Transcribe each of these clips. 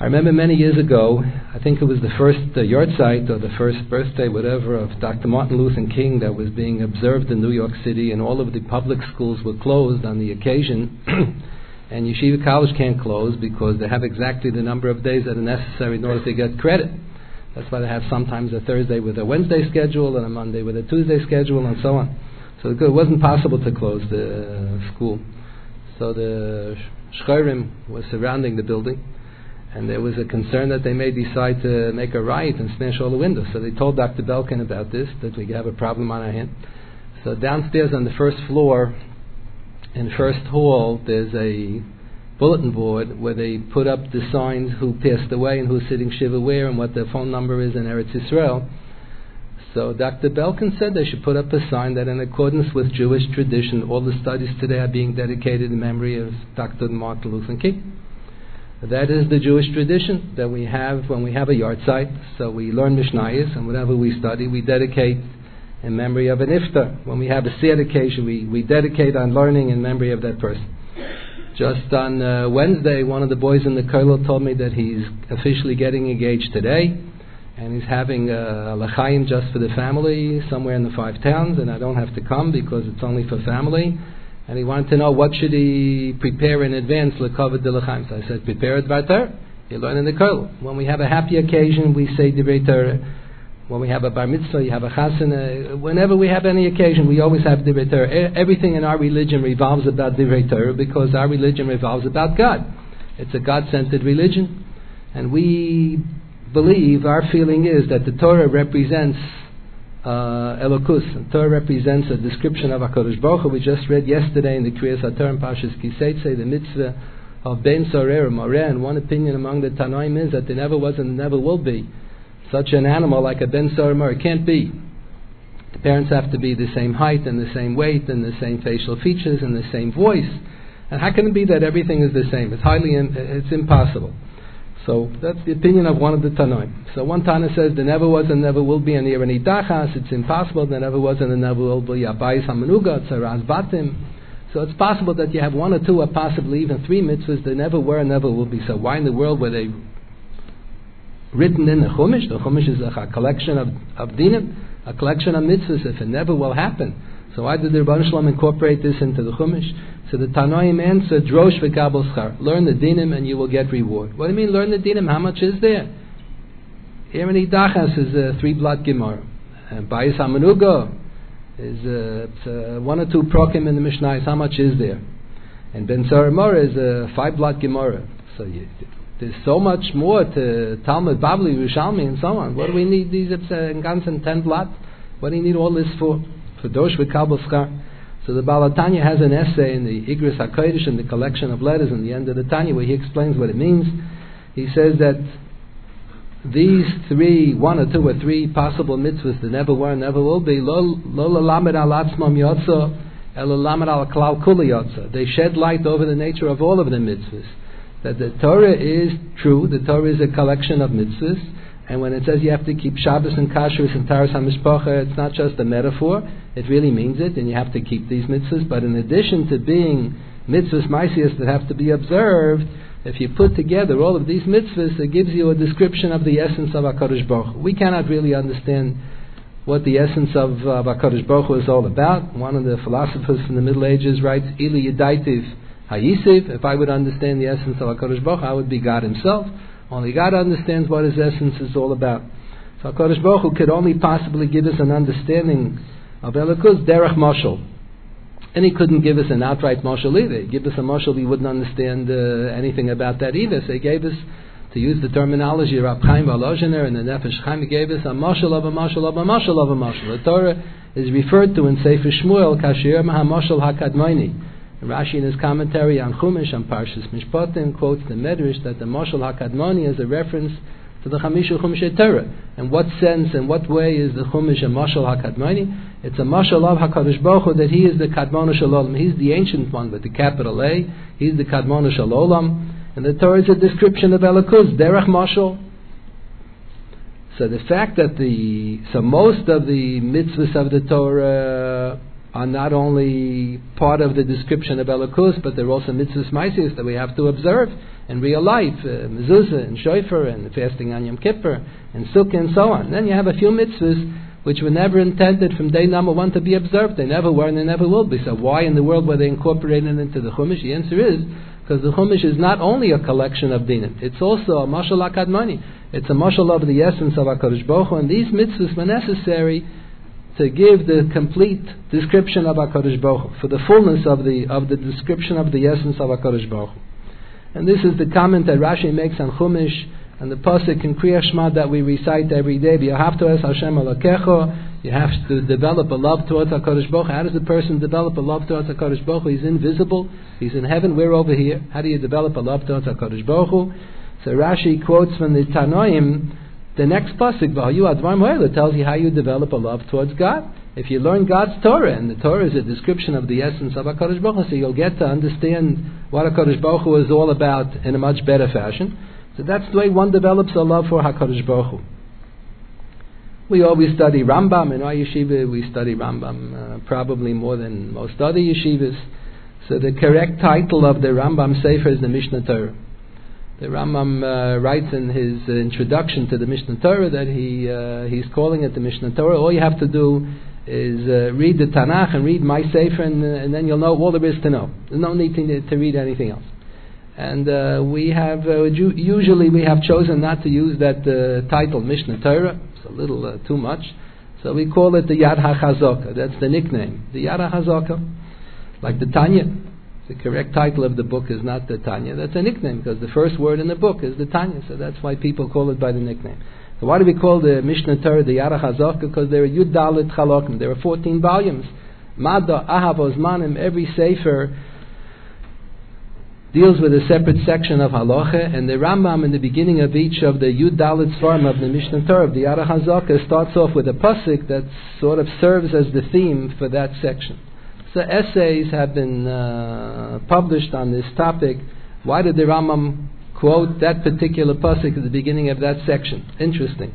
I remember many years ago, I think it was the first uh, yahrzeit or the first birthday, whatever, of Dr. Martin Luther King that was being observed in New York City, and all of the public schools were closed on the occasion. and Yeshiva College can't close because they have exactly the number of days that are necessary in order to get credit. That's why they have sometimes a Thursday with a Wednesday schedule and a Monday with a Tuesday schedule and so on. So it wasn't possible to close the school. So the shcherim was surrounding the building and there was a concern that they may decide to make a riot and smash all the windows. So they told Dr. Belkin about this, that we have a problem on our hand. So downstairs on the first floor, in Furst Hall, there's a bulletin board where they put up the signs who passed away and who's sitting shiva where and what their phone number is in Eretz Israel. So Dr. Belkin said they should put up a sign that in accordance with Jewish tradition, all the studies today are being dedicated in memory of Dr. Martin Luther King. That is the Jewish tradition that we have when we have a yahrzeit. So we learn Mishnayos, and whatever we study, we dedicate in memory of an iftar. When we have a sad occasion, we, we dedicate on learning in memory of that person. Just on uh, Wednesday, one of the boys in the kollel told me that he's officially getting engaged today, and he's having a l'chaim just for the family somewhere in the five towns, and I don't have to come because it's only for family and he wanted to know what should he prepare in advance lekovet de So I said, prepare it Torah. You learn in the kollel. When we have a happy occasion, we say divrei. When we have a bar mitzvah, you have a chasana. Whenever we have any occasion, we always have divrei. Everything in our religion revolves about divrei because our religion revolves about God. It's a God-centered religion, and we believe our feeling is that the Torah represents uh, Elokus. Torah represents a description of HaKadosh Baruch Hu. We just read yesterday in the Kriyas HaTorah and Pashas Kiseitze, the mitzvah of Ben Sorer, Moreh, and one opinion among the Tanoim is that there never was and never will be such an animal like a Ben Sorer. It can't be. The parents have to be the same height and the same weight and the same facial features and the same voice. And how can it be that everything is the same? It's highly, it's impossible. So that's the opinion of one of the Tanoim. So one Tana says there never was and never will be an Irani Dachas, it's impossible, there never was and there never will be. So it's possible that you have one or two or possibly even three mitzvahs that never were and never will be. So why in the world were they written in the Chumash? The Chumash is a, collection of, of dinim, a collection of mitzvahs if it never will happen. So why did the Rebbe Shalom incorporate this into the Chumash? So the Tanoim answered, Drosh v'kabel schar. Learn the dinim and you will get reward. What do you mean, learn the dinim? How much is there? Here in Idachas is a three blood Gemara. And Bayis Hamanuga is uh, a, a uh, one or two prokim in the Mishnah. How much is there? And Ben Saramora is a five blood Gemara. So you, there's so much more to Talmud, Babli, Rishalmi, and so on. What do we need these uh, ganzen ten blood? What do you need all this for? For Dosh. So the Balatanya has an essay in the Igris HaKodesh in the collection of letters in the end of the Tanya where he explains what it means. He says that these three, one or two or three possible mitzvahs that never were and never will be, They shed light over the nature of all of the mitzvahs. That the Torah is true, the Torah is a collection of mitzvahs, and when it says you have to keep Shabbos and Kashrus and Taras HaMishpacha, it's not just a metaphor, it really means it, and you have to keep these mitzvahs. But in addition to being mitzvahs maisias that have to be observed, if you put together all of these mitzvahs, it gives you a description of the essence of HaKadosh Baruch We cannot really understand what the essence of uh, HaKadosh Baruch is all about. One of the philosophers from the Middle Ages writes, Ili Yedaitiv Hayisiv, if I would understand the essence of HaKadosh Baruch I would be God himself. Only God understands what His essence is all about. So HaKadosh Baruch Hu could only possibly give us an understanding of Elokus derech mashal. And he couldn't give us an outright mashal either. He'd give us a mashal, we wouldn't understand uh, anything about that either. So he gave us, to use the terminology of Rab Chaim Volozhiner and the Nefesh Chaim, he gave us a mashal of a mashal of a mashal of a mashal. The Torah is referred to in Sefer Shmuel, Kashir Mahamashal HaKadmoini. Rashi in his commentary on Chumash on Parshas Mishpatim quotes the Medrash that the Moshel Hakadmoni is a reference to the Chamisha Chumash Torah. In what sense and what way is the Chumash a Moshel Hakadmoni? It's a Moshel of Hakadosh Baruch Hu that he is the Kadmonu Shalom. He's the ancient one with the capital A. He's the Kadmonu Shalom. And the Torah is a description of Elokus, Derech Moshel. So the fact that the so most of the mitzvahs of the Torah are not only part of the description of Elokus, but they're also mitzvahs maisius that we have to observe in real life, uh, mezuzah and shofar and fasting on Yom Kippur and sukkah and so on. Then you have a few mitzvahs which were never intended from day number one to be observed. They never were and they never will be. So why in the world were they incorporated into the Chumash? The answer is because the Chumash is not only a collection of dinim, it's also a mashal akadmani. It's a mashal of the essence of HaKadosh Baruch and these mitzvahs were necessary to give the complete description of HaKadosh Baruch Hu, for the fullness of the, of the description of the essence of HaKadosh Baruch Hu. And this is the comment that Rashi makes on Chumash and the pasuk in Kriya Shema that we recite every day. You have to ask Hashem alakecho. You have to develop a love towards Hakadosh Baruch. How does a person develop a love towards Hakadosh Baruch? He's invisible. He's in heaven. We're over here. How do you develop a love towards Hakadosh Baruch? So Rashi quotes from the Tanoim the next pasuk, tells you how you develop a love towards God. If you learn God's Torah, and the Torah is a description of the essence of HaKadosh Baruch Hu, so you'll get to understand what HaKadosh Baruch Hu is all about in a much better fashion. So that's the way one develops a love for HaKadosh Baruch Hu. We always study Rambam in our yeshiva. We study Rambam uh, probably more than most other yeshivas. So the correct title of the Rambam Sefer is the Mishnah Torah. The Rambam uh, writes in his uh, introduction to the Mishnah Torah that he uh, he's calling it the Mishnah Torah. All you have to do is uh, read the Tanakh and read my Sefer, and, uh, and, then you'll know all there is to know. There's no need to, to read anything else. And uh, we have usually we have chosen not to use that title Mishnah Torah. It's a little too much. So we call it the Yad HaChazaka. That's the nickname. The Yad HaChazaka. Like the Tanya. The correct title of the book is not the Tanya. That's a nickname because the first word in the book is the Tanya. So that's why people call it by the nickname. So why do we call the Mishnah Torah the Yarach Hazok? Because there are Yud Dalit Chalokim. There are 14 volumes. Mada, Ahav, Osmanim, every Sefer deals with a separate section of halacha, and the Rambam in the beginning of each of the Yud Dalit form of the Mishnah Torah, the Yarach starts off with a pasuk that sort of serves as the theme for that section. Essays have been uh, published on this topic. Why did the Rambam quote that particular pasuk at the beginning of that section? Interesting.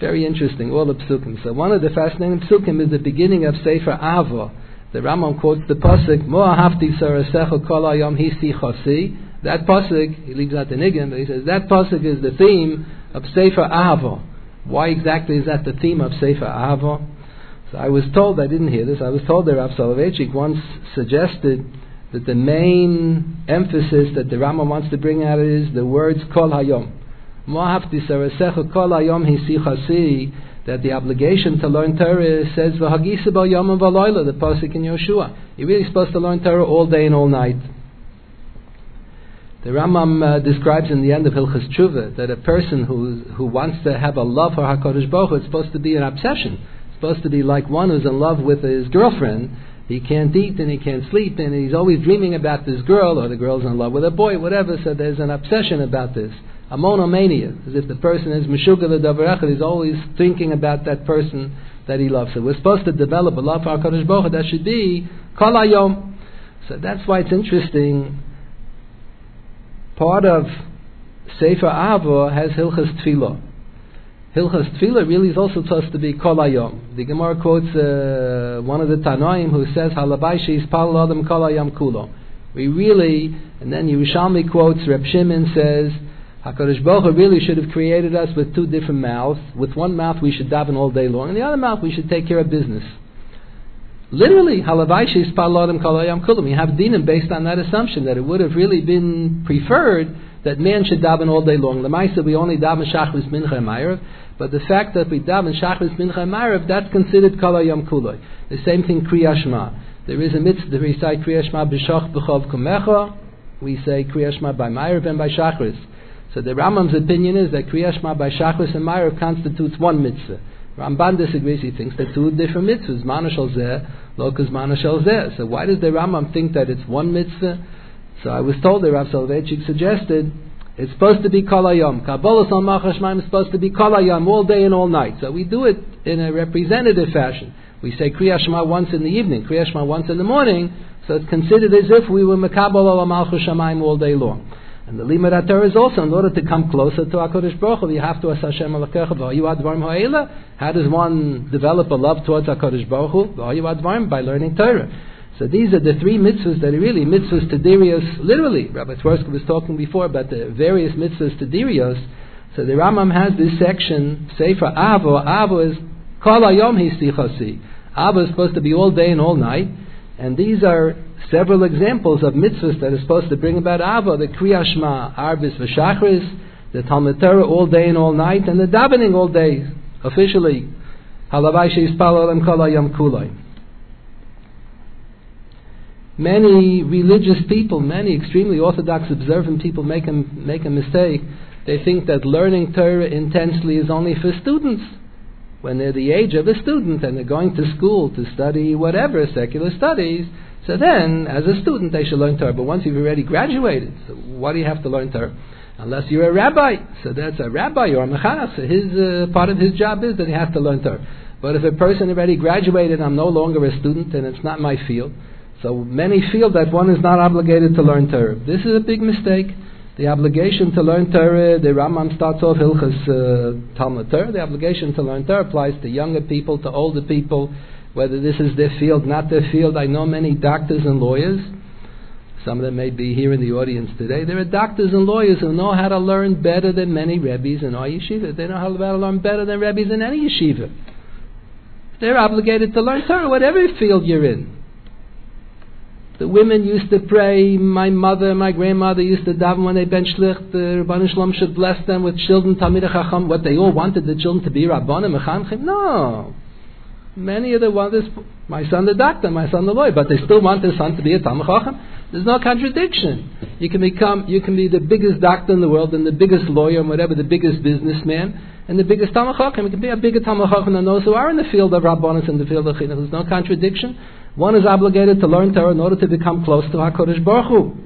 Very interesting, all the psukim. So one of the fascinating psukim is the beginning of Sefer Ava. The Rambam quotes the pasuk, Mo'ahavti sarasecha kol ayom hisi chasi. That pasuk, he leaves out the niggin, but he says that pasuk is the theme of Sefer Ava. Why exactly is that the theme of Sefer Ava? So I was told, I didn't hear this, I was told that Rav Soloveitchik once suggested that the main emphasis that the Rama wants to bring out is the words Kol Hayom. Mo'afti Sarasecha Kol Hayom Hisichasi, that the obligation to learn Torah says V'hagisa Yom V'aloyla, the Pasuk in Yoshua. You're really supposed to learn Torah all day and all night. The Rambam uh, describes in the end of Hilchas Tshuva that a person who, who wants to have a love for HaKadosh Baruch Hu, it's supposed to be an obsession supposed to be like one who's in love with his girlfriend. He can't eat and he can't sleep and he's always dreaming about this girl or the girl's in love with a boy, whatever. So there's an obsession about this. A monomania, as if the person is Meshuggah the he's always thinking about that person that he loves. So we're supposed to develop a love for HaKadosh Baruch Hu that should be Kol. So that's why it's interesting. Part of Sefer Ava has Hilchas Tfilah. Hilchas Tefillah really is also supposed to be Kol Hayom. The Gemara quotes uh, one of the Tanoim who says, Halabai sheis pal adam Kol Hayom kulo. We really, and then Yerushalmi quotes, Reb Shimon says, HaKadosh Baruch Hu really should have created us with two different mouths. With one mouth we should daven all day long, and the other mouth we should take care of business. Literally, halavai sheis pal adam Kol Hayom kulo. We have dinim based on that assumption that it would have really been preferred that man should daven all day long. The Maisa, we only daven Shachris Mincha and but the fact that we daven Shachris Mincha and that's considered Kala Yom Kuloi. The same thing Kriya Shema. There is a mitzvah to recite Kriya Shema b'shach b'chov kumecha. We say Kriya Shema by Ma'ariv and by Shachris. So the Rambam's opinion is that Kriya Shema by Shachris and Ma'ariv constitutes one mitzvah. Ramban disagrees. He thinks they're two different mitzvahs. Mana shel zeh, lokas mana shel zeh. So why does the Rambam think that it's one mitzvah? So I was told that Rav Soloveitchik suggested it's supposed to be Kol Hayom. Kabbalah Sal Machashmaim is supposed to be Kol Hayom all day and all night. So we do it in a representative fashion. We say Kriya Shema once in the evening, Kriya Shema once in the morning, so it's considered as if we were Mekabal Al Malchus Shamayim all day long. And the limud Torah is also in order to come closer to HaKadosh Baruch Hu, you have to ask Hashem Alakecha v'ayu advarim ha'ela. How does one develop a love towards HaKadosh Baruch Hu? By learning Torah. So these are the three mitzvahs that are really mitzvahs tadirios, literally. Rabbi Twersky was talking before about the various mitzvahs tadirios. So the Rambam has this section, Sefer Avo. Avo is Kol Hayom Histichasi. Avo is supposed to be all day and all night. And these are several examples of mitzvahs that are supposed to bring about Ava, the Kriyashma, Arbis V'Shachris, the Talmud Torah all day and all night, and the davening all day, officially. Halavai Sheyispal Olam Kol Hayom Kuloi. Many religious people, many extremely orthodox observant people make a, make a mistake. They think that learning Torah intensely is only for students when they're the age of a student and they're going to school to study whatever, secular studies, so then, as a student, they should learn Torah. But once you've already graduated, so what do you have to learn Torah? Unless you're a rabbi. So that's a rabbi or a mechana. So his, uh, part of his job is that he has to learn Torah. But if a person already graduated, I'm no longer a student and it's not my field. So many feel that one is not obligated to learn Torah. This is a big mistake. The obligation to learn Torah, the Rambam starts off Hilchas uh, Talmud Torah. The obligation to learn Torah applies to younger people, to older people, whether this is their field, not their field. I know many doctors and lawyers. Some of them may be here in the audience today. There are doctors and lawyers who know how to learn better than many rabbis in our yeshiva. They know how to learn better than rabbis in any yeshiva. They're obligated to learn Torah, whatever field you're in. The women used to pray. My mother, my grandmother used to daven when they ben shlicht. The Rabban Shalom should bless them with children, Talmid Chacham. What they all wanted the children to be Rabbanim Mechamchim. No, many of the others. My son the doctor, my son the lawyer, but they still want their son to be a Talmid Chacham. There's no contradiction. You can become, you can be the biggest doctor in the world and the biggest lawyer and whatever, the biggest businessman and the biggest Talmid Chacham. You can be a bigger Talmid Chacham than those who are in the field of Rabbanis and the field of Chinuch. There's no contradiction. One is obligated to learn Torah in order to become close to HaKadosh Baruch Hu.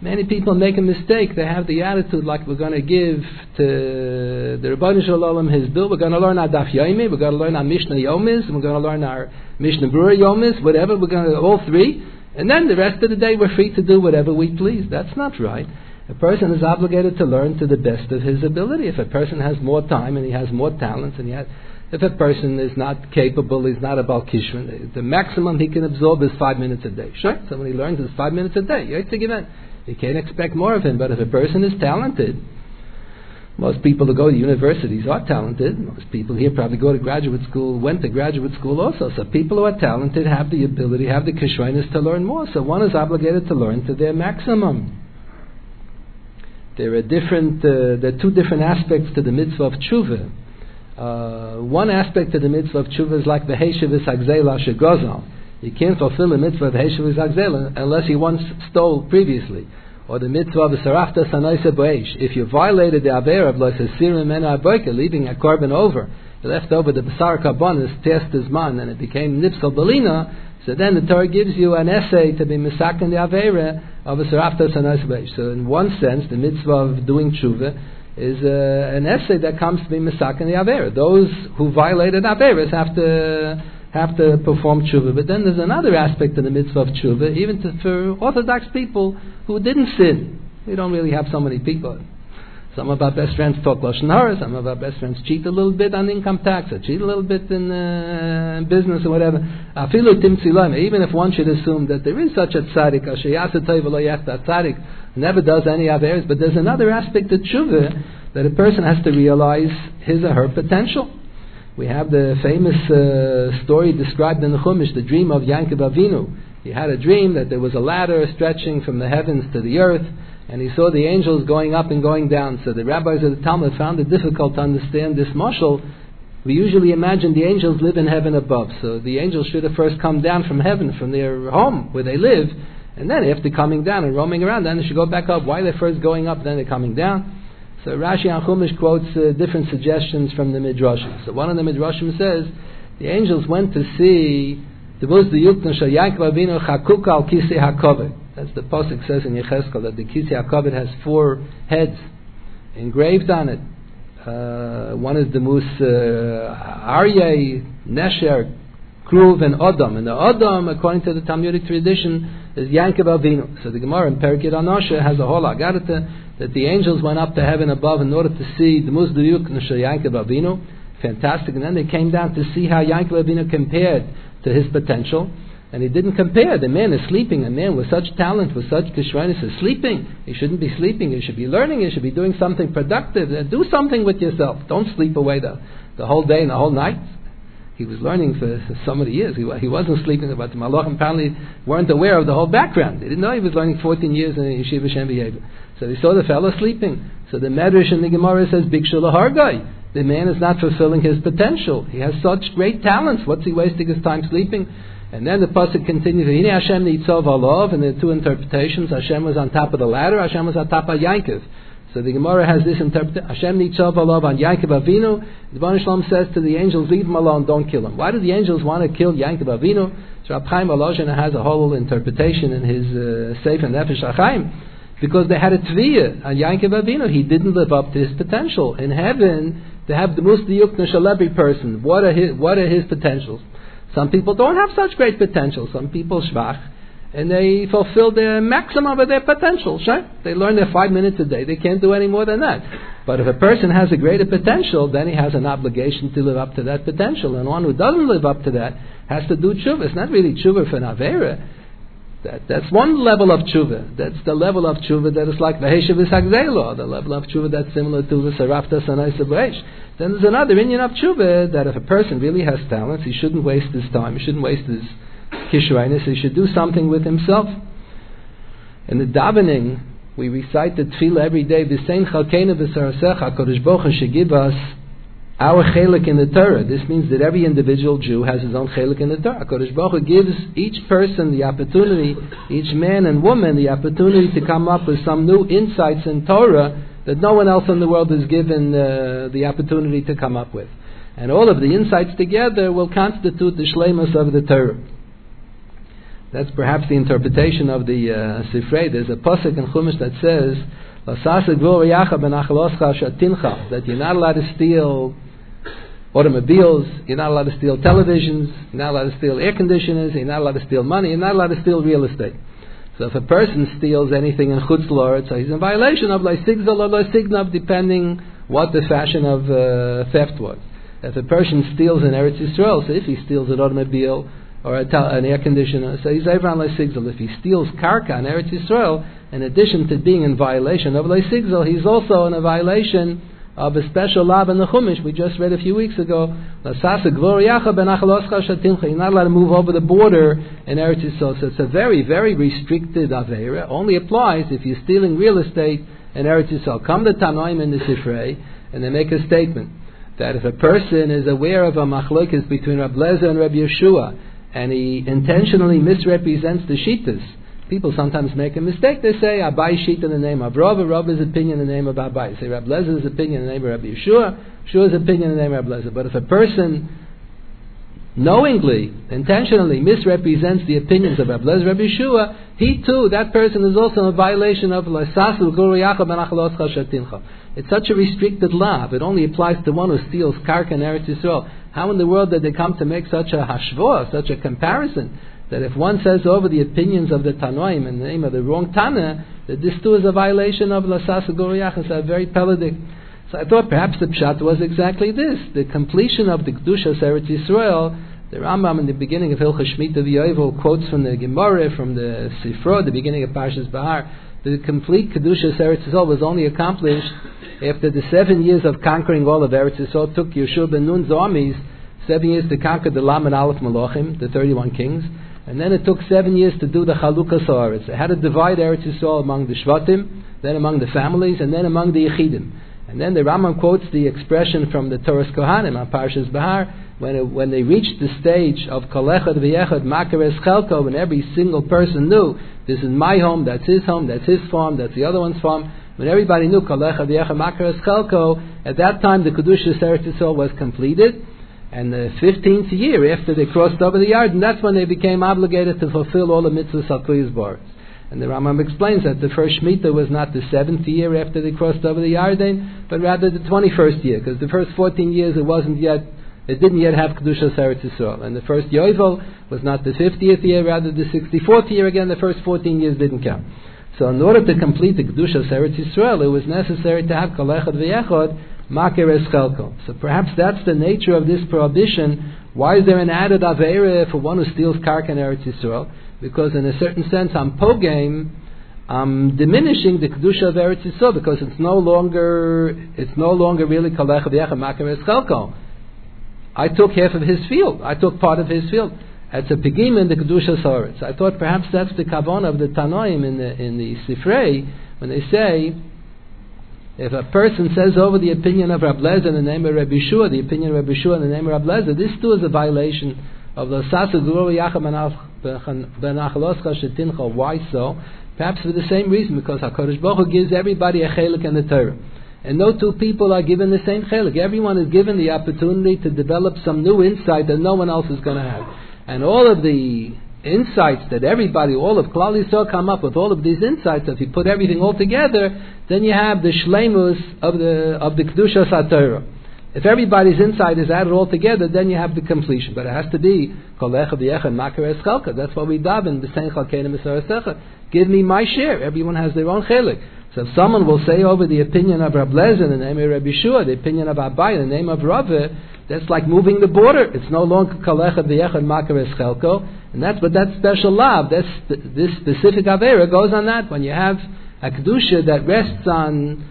Many people make a mistake. They have the attitude like we're going to give to the Rabbi Shalom his bill. We're going to learn our Daf Yomi, we're going to learn our Mishnah Yomis, we're going to learn our Mishnah Brura Yomis, whatever. We're going to all three. And then the rest of the day we're free to do whatever we please. That's not right. A person is obligated to learn to the best of his ability. If a person has more time and he has more talents and he has if a person is not capable, he's not about kishvan, the maximum he can absorb is five minutes a day. Sure, so when he learns is five minutes a day. You can't expect more of him, but if a person is talented, most people who go to universities are talented. Most people here probably go to graduate school, went to graduate school also. So people who are talented have the ability, have the kishvainis to learn more. So one is obligated to learn to their maximum. There are different, uh, there are two different aspects to the mitzvah of tshuva. Uh, one aspect of the mitzvah of tshuva is like the Heshavis Agzela Shegozal. You can't fulfill the mitzvah of Heshavis Agzela unless you once stole previously. Or the mitzvah of Sarafta Sanaisa Boesh. If you violated the Aver of Loisasirim Mena Aboika, leaving a carbon over, you left over the Basar Karbonis, test his man, and it became Nipsal Belina, so then the Torah gives you an essay to be misakin the Avera of a Sarafta Sanaisa Boesh. So in one sense, the mitzvah of doing tshuva is uh, an essay that comes to be misak in the Avera. Those who violated Averas have to have to perform tshuva. But then there's another aspect of the mitzvah of tshuva, even to, for Orthodox people who didn't sin. We don't really have so many people. Some of our best friends talk lashon hara. Some of our best friends cheat a little bit on income tax, or cheat a little bit in uh, business or whatever. Even if one should assume that there is such a tzaddik, a tzaddik never does any averes, but there's another aspect of tshuva that a person has to realize his or her potential. We have the famous uh, story described in the Chumash, the dream of Yankov Avinu. He had a dream that there was a ladder stretching from the heavens to the earth, and he saw the angels going up and going down. So the rabbis of the Talmud found it difficult to understand this mashal. We usually imagine the angels live in heaven above, so the angels should have first come down from heaven, from their home where they live, and then after coming down and roaming around, then they should go back up. Why are they're first going up, then they're coming down? So Rashi and Chumash quotes uh, different suggestions from the Midrashim. So one of the Midrashim says the angels went to see the was the Yukna Shal Yaakov Avinu al Kisei. That's the Pasuk says in Yecheskel that the Kisei HaKoved has four heads engraved on it. Uh, one is the Mus uh, Aryeh Nesher Kruv and Adam. And the Adam, according to the Talmudic tradition, is Yankov Avinu. So the Gemara in Perikid Anosha has a whole Agarata that the angels went up to heaven above in order to see the Muzdayuk Nashal Yankov Avinu. Fantastic. And then they came down to see how Yankov Avinu compared to his potential. And he didn't compare. The man is sleeping. A man with such talent, with such kishranis is sleeping. He shouldn't be sleeping. He should be learning. He should be doing something productive. Uh, do something with yourself. Don't sleep away the, the whole day and the whole night. He was learning for so many years. He, he wasn't sleeping, but the Malachim apparently weren't aware of the whole background. They didn't know he was learning 14 years in Yeshiva Shem So they saw the fellow sleeping. So the Medrash in the Gemara says, Big Hargai. The man is not fulfilling his potential. He has such great talents. What's he wasting his time sleeping? And then the pasuk continues, "Hine Hashem nitzov alov," and the two interpretations. Hashem was on top of the ladder. Hashem was on top of Yankov. So the Gemara has this interpretation. Hashem nitzov alov on Yankov Avinu. The Shalom says to the angels, "Leave him alone. Don't kill him." Why do the angels want to kill Yankov Avinu? So Rab Chaim has a whole interpretation in his uh, Sefer Nefesh HaChaim. Because they had a tviyah on Yankov Avinu. He didn't live up to his potential. In heaven, they have the most Yukna person. What are his, what are his potentials? Some people don't have such great potential. Some people shvach, and they fulfill the maximum of their potential. Sure? They learn their five minutes a day. They can't do any more than that. But if a person has a greater potential, then he has an obligation to live up to that potential. And one who doesn't live up to that has to do tshuva. It's not really tshuva for Navera. That, that's one level of tshuva. That's the level of tshuva that is like the Heshav the level of tshuva that's similar to the Sarafta Sanai Sabresh. Then there's another Indian of tshuva that if a person really has talents, he shouldn't waste his time, he shouldn't waste his kishrainis, he should do something with himself. In the davening, we recite the tefillah every day, V'sein chalkeinu v'sarasecha, HaKadosh Baruch should give us our chelik in the Torah. This means that every individual Jew has his own chelik in the Torah. Kodesh Baruch gives each person the opportunity, each man and woman, the opportunity to come up with some new insights in Torah that no one else in the world is given uh, the opportunity to come up with. And all of the insights together will constitute the shlemus of the Torah. That's perhaps the interpretation of the uh, Sifrei. There's a pasuk in Chumash that says, that you're not allowed to steal automobiles, you're not allowed to steal televisions, you're not allowed to steal air conditioners, you're not allowed to steal money, you're not allowed to steal real estate. So if a person steals anything in Chutz so he's in violation of Lysigzal or Lysignab, depending what the fashion of uh, theft was. If a person steals in Eretz Yisrael, so if he steals an automobile or an air conditioner, so he's over on Lysigzal. If he steals karka in Eretz Yisrael, in addition to being in violation of Lysigzal, he's also in a violation of a special lab in the Chumash we just read a few weeks ago. You're not allowed to move over the border in Eretz Yisrael. So it's a very, very restricted Avera. Only applies if you're stealing real estate in Eretz Yisrael. Come to Tanoim in the Sifrei, and they make a statement that if a person is aware of a machlokes between Rab Lezer and Rab Yeshua, and he intentionally misrepresents the Shitas, People sometimes make a mistake. They say Abai sheet in the name of Rav, Rav's opinion in the name of Abai. Say Rab Lezer's opinion in the name of Rabbi Yeshua, Yeshua's opinion in the name of Rab Lezer. But if a person knowingly, intentionally misrepresents the opinions of Rab Lezer, Rabbi Yeshua, he too, that person is also in violation of. It's such a restricted law. It only applies to one who steals karka and Eretz Yisrael. How in the world did they come to make such a hashvah, such a comparison? That if one says over the opinions of the Tanoim in the name of the wrong Tana, that this too is a violation of Lasasa Goriach. It's a very pelagic. So I thought perhaps the Pshat was exactly this the completion of the Kedusha Eretz Yisrael. The Rambam in the beginning of Hilchah Shemitah V'Yovel quotes from the Gemara, from the Sifro, the beginning of Parshas Bahar. The complete Kedusha Eretz Yisrael was only accomplished after the seven years of conquering all of Eretz Yisrael. took Yeshua ben Nun's armies seven years to conquer the Lam and Aleph Malachim, the 31 kings. And then it took seven years to do the Chalukah Sa'aretz. They had to divide Eretz Yisrael among the Shvatim, then among the families, and then among the Yechidim. And then the Rambam quotes the expression from the Torah Kohanim on Parshas Bahar, when, it, when they reached the stage of Kalechad V'yechad Makares Chelko, when every single person knew, this is my home, that's his home, that's his farm, that's the other one's farm, when everybody knew Kalechad V'yechad Makares Chelko, at that time the Kedusha Eretz Yisrael was completed, and the 15th year after they crossed over the Yarden, that's when they became obligated to fulfill all the mitzvahs Hakuyas Bar. And the Rambam explains that the first Shemitah was not the seventh year after they crossed over the Yarden, but rather the 21st year, because the first 14 years it wasn't yet it didn't yet have Kedushas Eretz Yisrael. And the first Yovel was not the 50th year, rather the 64th year again. The first 14 years didn't count. So in order to complete the Kedushas Eretz Yisrael, it was necessary to have Kalechad V'yechad Eschelko. So perhaps that's the nature of this prohibition. Why is there an added Avera for one who steals Karka in Eretz Yisrael? Because in a certain sense, I'm pogame, I'm diminishing the kedusha of Eretz Yisrael because it's no longer it's no longer really kalech v'yachem maker eschelko. I took half of his field. I took part of his field. It's a pigim in the kedusha soretz. I thought perhaps that's the kavon of the Tanoim in the in the Sifrei when they say if a person says over the opinion of Rab Lezer in the name of Rabbi Shua, the opinion of Rabbi Shua in the name of Rab this too is a violation of the Sasa Shetincha. Why so? Perhaps for the same reason, because HaKadosh Baruch Hu gives everybody a chelik in the Torah. And no two people are given the same chelik. Everyone is given the opportunity to develop some new insight that no one else is going to have. And all of the insights that everybody, all of Klal Yisrael come up with, all of these insights, if you put everything all together, then you have the shlemus of the, of the Kedusha Satorah. If everybody's insight is added all together, then you have the completion. But it has to be kolecha eschalka. That's what we daven b'sein chalkein. Give me my share. Everyone has their own chelik. So if someone will say over the opinion of Rab Lezer in the name of Rabbi Shua, the opinion of Abai in the name of Rava, that's like moving the border. It's no longer kolecha v'yecha makar eschalko. And that's what that special love. That's this specific avera goes on that when you have a kedusha that rests on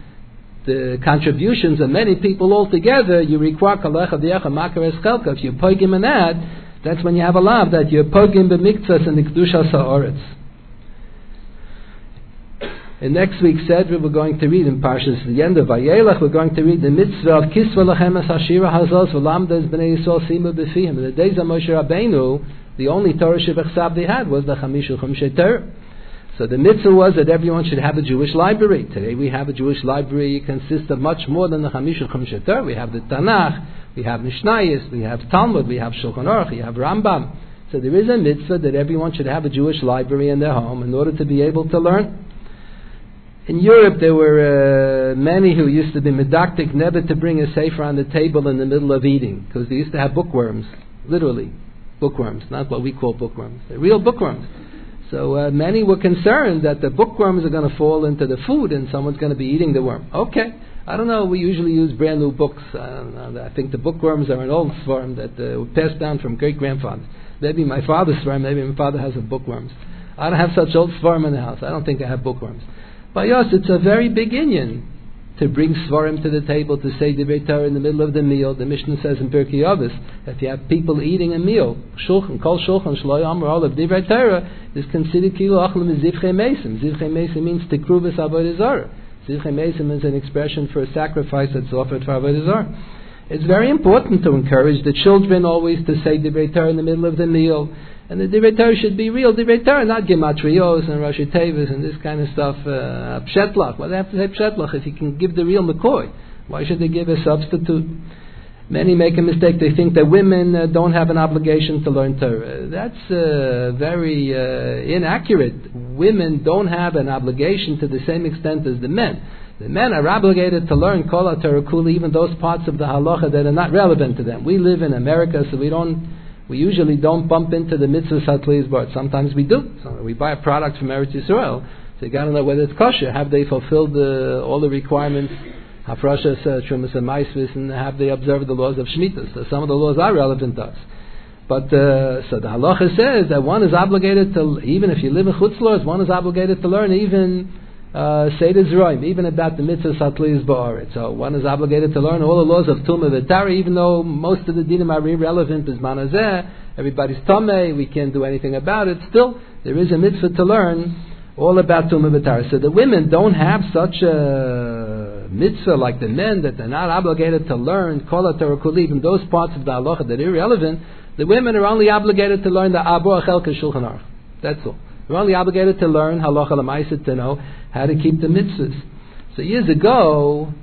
the contributions of many people all together, you require kalecha v'yecha makar eschelka. If you pogim in that, that's when you have a love that you're pogim b'miktzas in the kedusha sa'oretz. In next week's Sedra, we're going to read in Parshas the end of we're going to read the mitzvah of Kisva Lachem Es Hashira Hazos V'lamdas B'nei Yisrael Sima B'fihim. In the days of Moshe Rabbeinu, the only Torah Shebechsav they had was the Chamishu Chumshe Torah. So the mitzvah was that everyone should have a Jewish library. Today we have a Jewish library it consists of much more than the Chamisha Chumsheter. We have the Tanakh, we have Mishnayis, we have Talmud, we have Shulchan Aruch, we have Rambam. So there is a mitzvah that everyone should have a Jewish library in their home in order to be able to learn. In Europe, there were uh, many who used to be medactic never to bring a sefer on the table in the middle of eating because they used to have bookworms, literally bookworms, not what we call bookworms. They're real bookworms. So uh, many were concerned that the bookworms are going to fall into the food and someone's going to be eating the worm. Okay, I don't know. We usually use brand new books. I, I think the bookworms are an old form that uh, were passed down from great grandfathers. Maybe my father's farm. Maybe my father has a bookworms. I don't have such old farm in the house. I don't think I have bookworms. By us, it's a very big Indian to bring svarim to the table to say divrei Torah in the middle of the meal. The Mishnah says in Pirkei Avos, if you have people eating a meal, shulchan, kol shulchan, shloy amr, all of divrei Torah is considered kilo achlim zivchei mesim. Zivchei mesim means tikruvis avodah zarah. Zivchei mesim is an expression for a sacrifice that's offered for avodah. It's very important to encourage the children always to say divrei Torah in the middle of the meal. And the Divrei Torah should be real Divrei Torah, not Gematrios and Rashi Tevis and this kind of stuff, uh, Pshetlach. Why do they have to say Pshetlach if you can give the real McCoy? Why should they give a substitute? Many make a mistake. They think that women uh, don't have an obligation to learn Torah. That's uh, very uh, inaccurate. Women don't have an obligation to the same extent as the men. The men are obligated to learn Kol Torah Kuli, even those parts of the halacha that are not relevant to them. We live in America, so we don't we usually don't bump into the mitzvah satliyas but sometimes we do. We buy a product from Eretz Yisrael, so you got to know whether it's kosher. Have they fulfilled the, all the requirements? Hafrashas, uh, Trumas, and Maisvis, and have they observed the laws of Shemitah? So some of the laws are relevant to us. But uh, so the halacha says that one is obligated to, even if you live in chutzlars, one is obligated to learn even uh, Seder Zroim, even about the mitzvah Satliz Ba'aret. So one is obligated to learn all the laws of Tumah V'Tari, even though most of the dinim are irrelevant as Manazeh, everybody's Tomei, we can't do anything about it. Still, there is a mitzvah to learn all about Tumah V'Tari. So the women don't have such a mitzvah like the men that they're not obligated to learn Kol Torah Kuli, even those parts of the halacha that are irrelevant. The women are only obligated to learn the Abu Achel Shulchan Aruch. That's all. We're only obligated to learn halacha lemaisa to know how to keep the mitzvahs. So years ago,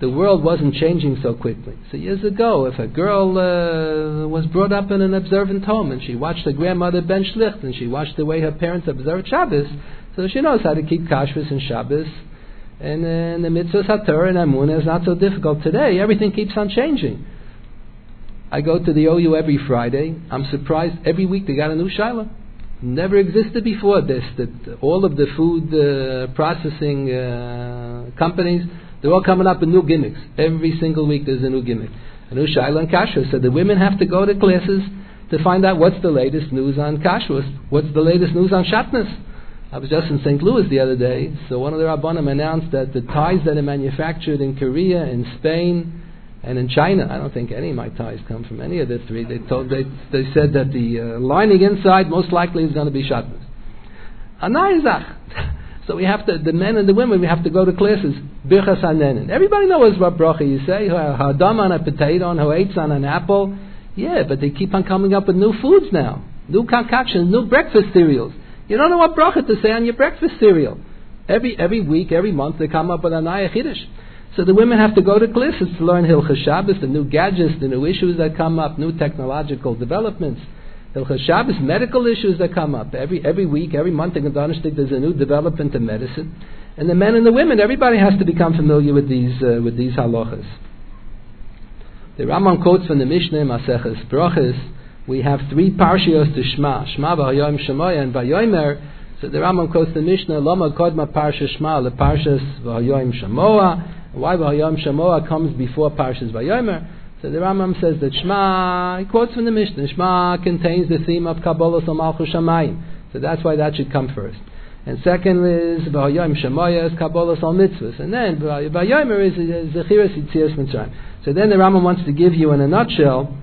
the world wasn't changing so quickly. So years ago, if a girl uh, was brought up in an observant home and she watched her grandmother ben shlicht and she watched the way her parents observed Shabbos, so she knows how to keep kashrus and Shabbos. And, and the mitzvahs haTorah and Amunah is not so difficult today. Everything keeps on changing. I go to the OU every Friday. I'm surprised every week they got a new Shiloh. Never existed before this. That all of the food uh, processing uh, companies, they're all coming up with new gimmicks. Every single week there's a new gimmick. A new Shiloh and Kashrus. So the women have to go to classes to find out what's the latest news on Kashrus, what's the latest news on Shatnez. I was just in St. Louis the other day, so one of the Rabbanim announced that the ties that are manufactured in Korea, in Spain, and in China, I don't think any my ties come from any of the three. They told they they said that the uh, lining inside most likely is going to be shatnez. Anayzach. So we have to, the men and the women, we have to go to classes. Birchas hanenin. Everybody knows what bracha you say. Hadam on a potato and ha'etz on an apple. Yeah, but they keep on coming up with new foods now. New concoctions, new breakfast cereals. You don't know what bracha to say on your breakfast cereal. Every, every week, every month, they come up with a naya chiddush. So the women have to go to classes to learn Hilchas Shabbos, the new gadgets, the new issues that come up, new technological developments. Hilchas Shabbos, medical issues that come up. Every, every week, every month in Gedanistik, there's a new development in medicine. And the men and the women, everybody has to become familiar with these, uh, with these halachas. The Rambam quotes from the Mishnah, Maseches Brachas, we have three parshios to Shema, Shema v'hayom Shemoya and v'yomer. So the Rambam quotes the Mishnah, Lama kodma parsha Shema, le parshas v'hayom Shemoa. Why Vayom Shamoa comes before Parshas Vayomer? So the Rambam says that Shema, he quotes from the Mishnah, Shema contains the theme of Kabbalah Malchus Shamayim. So that's why that should come first. And second is Vayom Shemoya is Kabbalah Al Mitzvahs. And then Vayomer is Zechiras Yitzias Mitzrayim. So then the Rambam wants to give you in a nutshell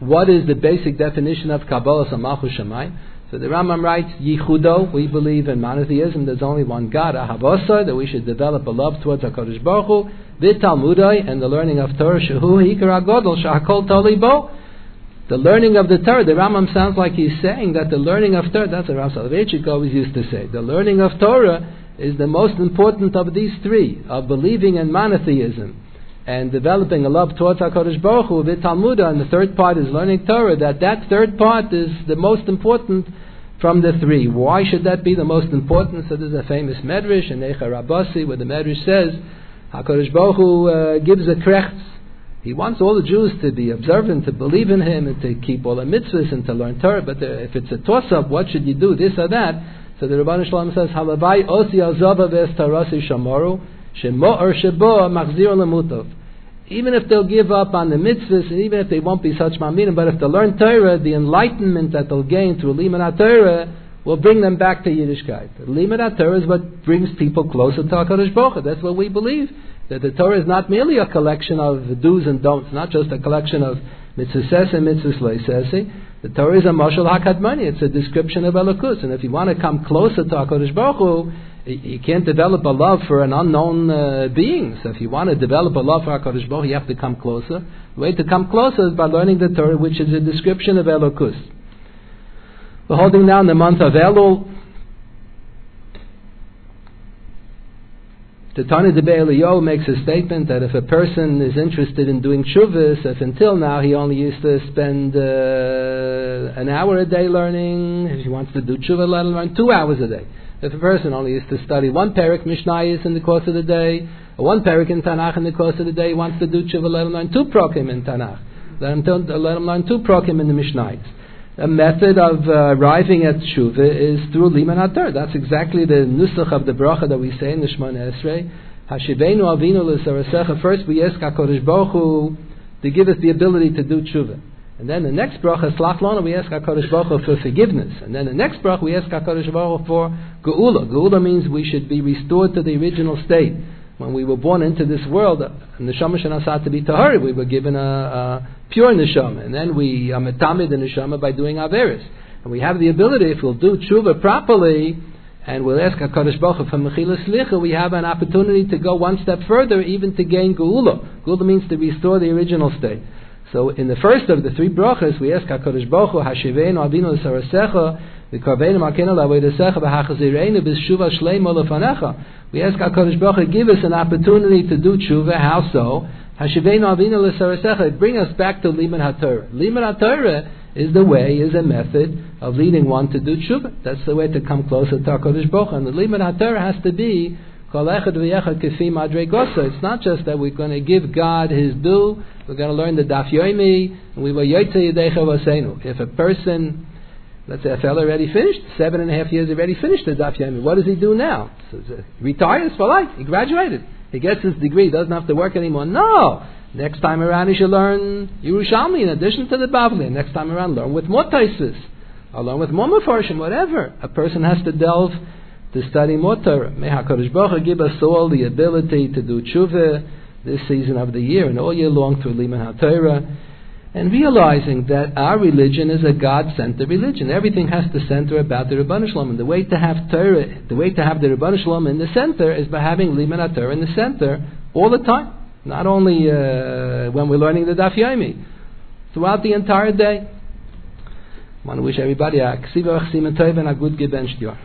what is the basic definition of Kabbalah Malchus Shamayim. So the Rambam writes, Yichudo, we believe in monotheism, there's only one God, Ahavasa, that we should develop a love towards HaKadosh Baruch Hu, V'talmudai, and the learning of Torah, Shehu Hikar HaGodol, Shahakol Talibo. The learning of the Torah, the Rambam sounds like he's saying that the learning of Torah, that's what Rav Soloveitchik always used to say, the learning of Torah is the most important of these three, of believing in monotheism and developing a love towards HaKadosh Baruch Hu, Talmudah, and the third part is learning Torah, that that third part is the most important from the three. Why should that be the most important? So there's a famous Medrash in Eicha Rabasi where the Medrash says, HaKadosh Baruch Hu uh, gives a krechts. He wants all the Jews to be observant, to believe in Him, and to keep all the mitzvahs and to learn Torah. But if it's a toss-up, what should you do, this or that? So the Rabban Shalom says, Halavai osi azava ves tarasi shamoru, shemo or shebo machzir lemutov even if they'll give up on the mitzvahs, and even if they won't be such maminim, but if they learn Torah, the enlightenment that they'll gain through Limud Torah will bring them back to Yiddishkeit. Limud Torah is what brings people closer to HaKadosh Baruch Hu. That's what we believe. That the Torah is not merely a collection of do's and don'ts, not just a collection of mitzvahs and mitzvahs leisesi. The Torah is a mashal hakadmani. It's a description of Elokus. And if you want to come closer to HaKadosh Baruch Hu, you can't develop a love for an unknown uh, being. So if you want to develop a love for HaKadosh Baruch you have to come closer. The way to come closer is by learning the Torah, which is a description of Elokus. We're holding now the month of Elul. The Tana de Be'elio makes a statement that if a person is interested in doing shuvas, if until now he only used to spend uh, an hour a day learning, if he wants to do tshuva, let him learn two hours a day. If a person only is to study one parak Mishnayis in the course of the day, or one parak in Tanakh in the course of the day, wants to do tshuva, let him learn two prokim in Tanakh. Let him, let him learn two prokim in the Mishnayis. A method of uh, arriving at tshuva is through liman atar. That's exactly the nusach of the bracha that we say in the Shemona Esrei. Hashivenu avinu l'sarasecha. First we ask HaKadosh Baruch Hu to give us the ability to do tshuva. And then the next bracha, Slach Lona, we ask HaKadosh Baruch Hu for forgiveness. And then the next bracha, we ask HaKadosh Baruch Hu for Geula. Geula means we should be restored to the original state. When we were born into this world, uh, neshama shenasat to be tahari, we were given a, a pure neshama. And then we are metamid the neshama by doing averis. And we have the ability, if we'll do tshuva properly, and we'll ask HaKadosh Baruch Hu for Mechila Slicha, we have an opportunity to go one step further, even to gain Geula. Geula means to restore the original state. So in the first of the three brachas, we ask HaKadosh Baruch Hu, Hashiveinu Avinu L'Sarasecha, V'karveinu Makenu L'Avodesecha, V'Hachazireinu B'Shuva Shleimo L'Fanecha. We ask HaKadosh Baruch Hu, give us an opportunity to do tshuva. How so? Hashiveinu Avinu L'Sarasecha, bring us back to Liman HaTorah. Liman HaTorah is the way, is a method of leading one to do tshuva. That's the way to come closer to HaKadosh Baruch Hu. And the Liman HaTorah has to be it's not just that we're going to give God His due we're going to learn the Daf Yomi, we will Yoyte Yedecha Vasenu. If a person, let's say a fellow already finished, seven and a half years already finished the Daf Yomi, what does he do now? So, retires for life. He graduated. He gets his degree, doesn't have to work anymore. No! Next time around, he should learn Yerushalmi in addition to the Bavli. Next time around, learn with more Taisis. Along with more whatever. A person has to delve to study more. May HaKadosh Baruch Hu give us all the ability to do tshuva this season of the year and all year long through Limud HaTorah. And realizing that our religion is a God-centered religion. Everything has to center about the Ribbono Shel Olam. And the way to have Torah, the way to have the Ribbono Shel Olam in the center is by having Limud HaTorah in the center all the time. Not only uh, when we're learning the Daf Yomi. Throughout the entire day. I want to wish everybody a ksiva and a good gebencht year.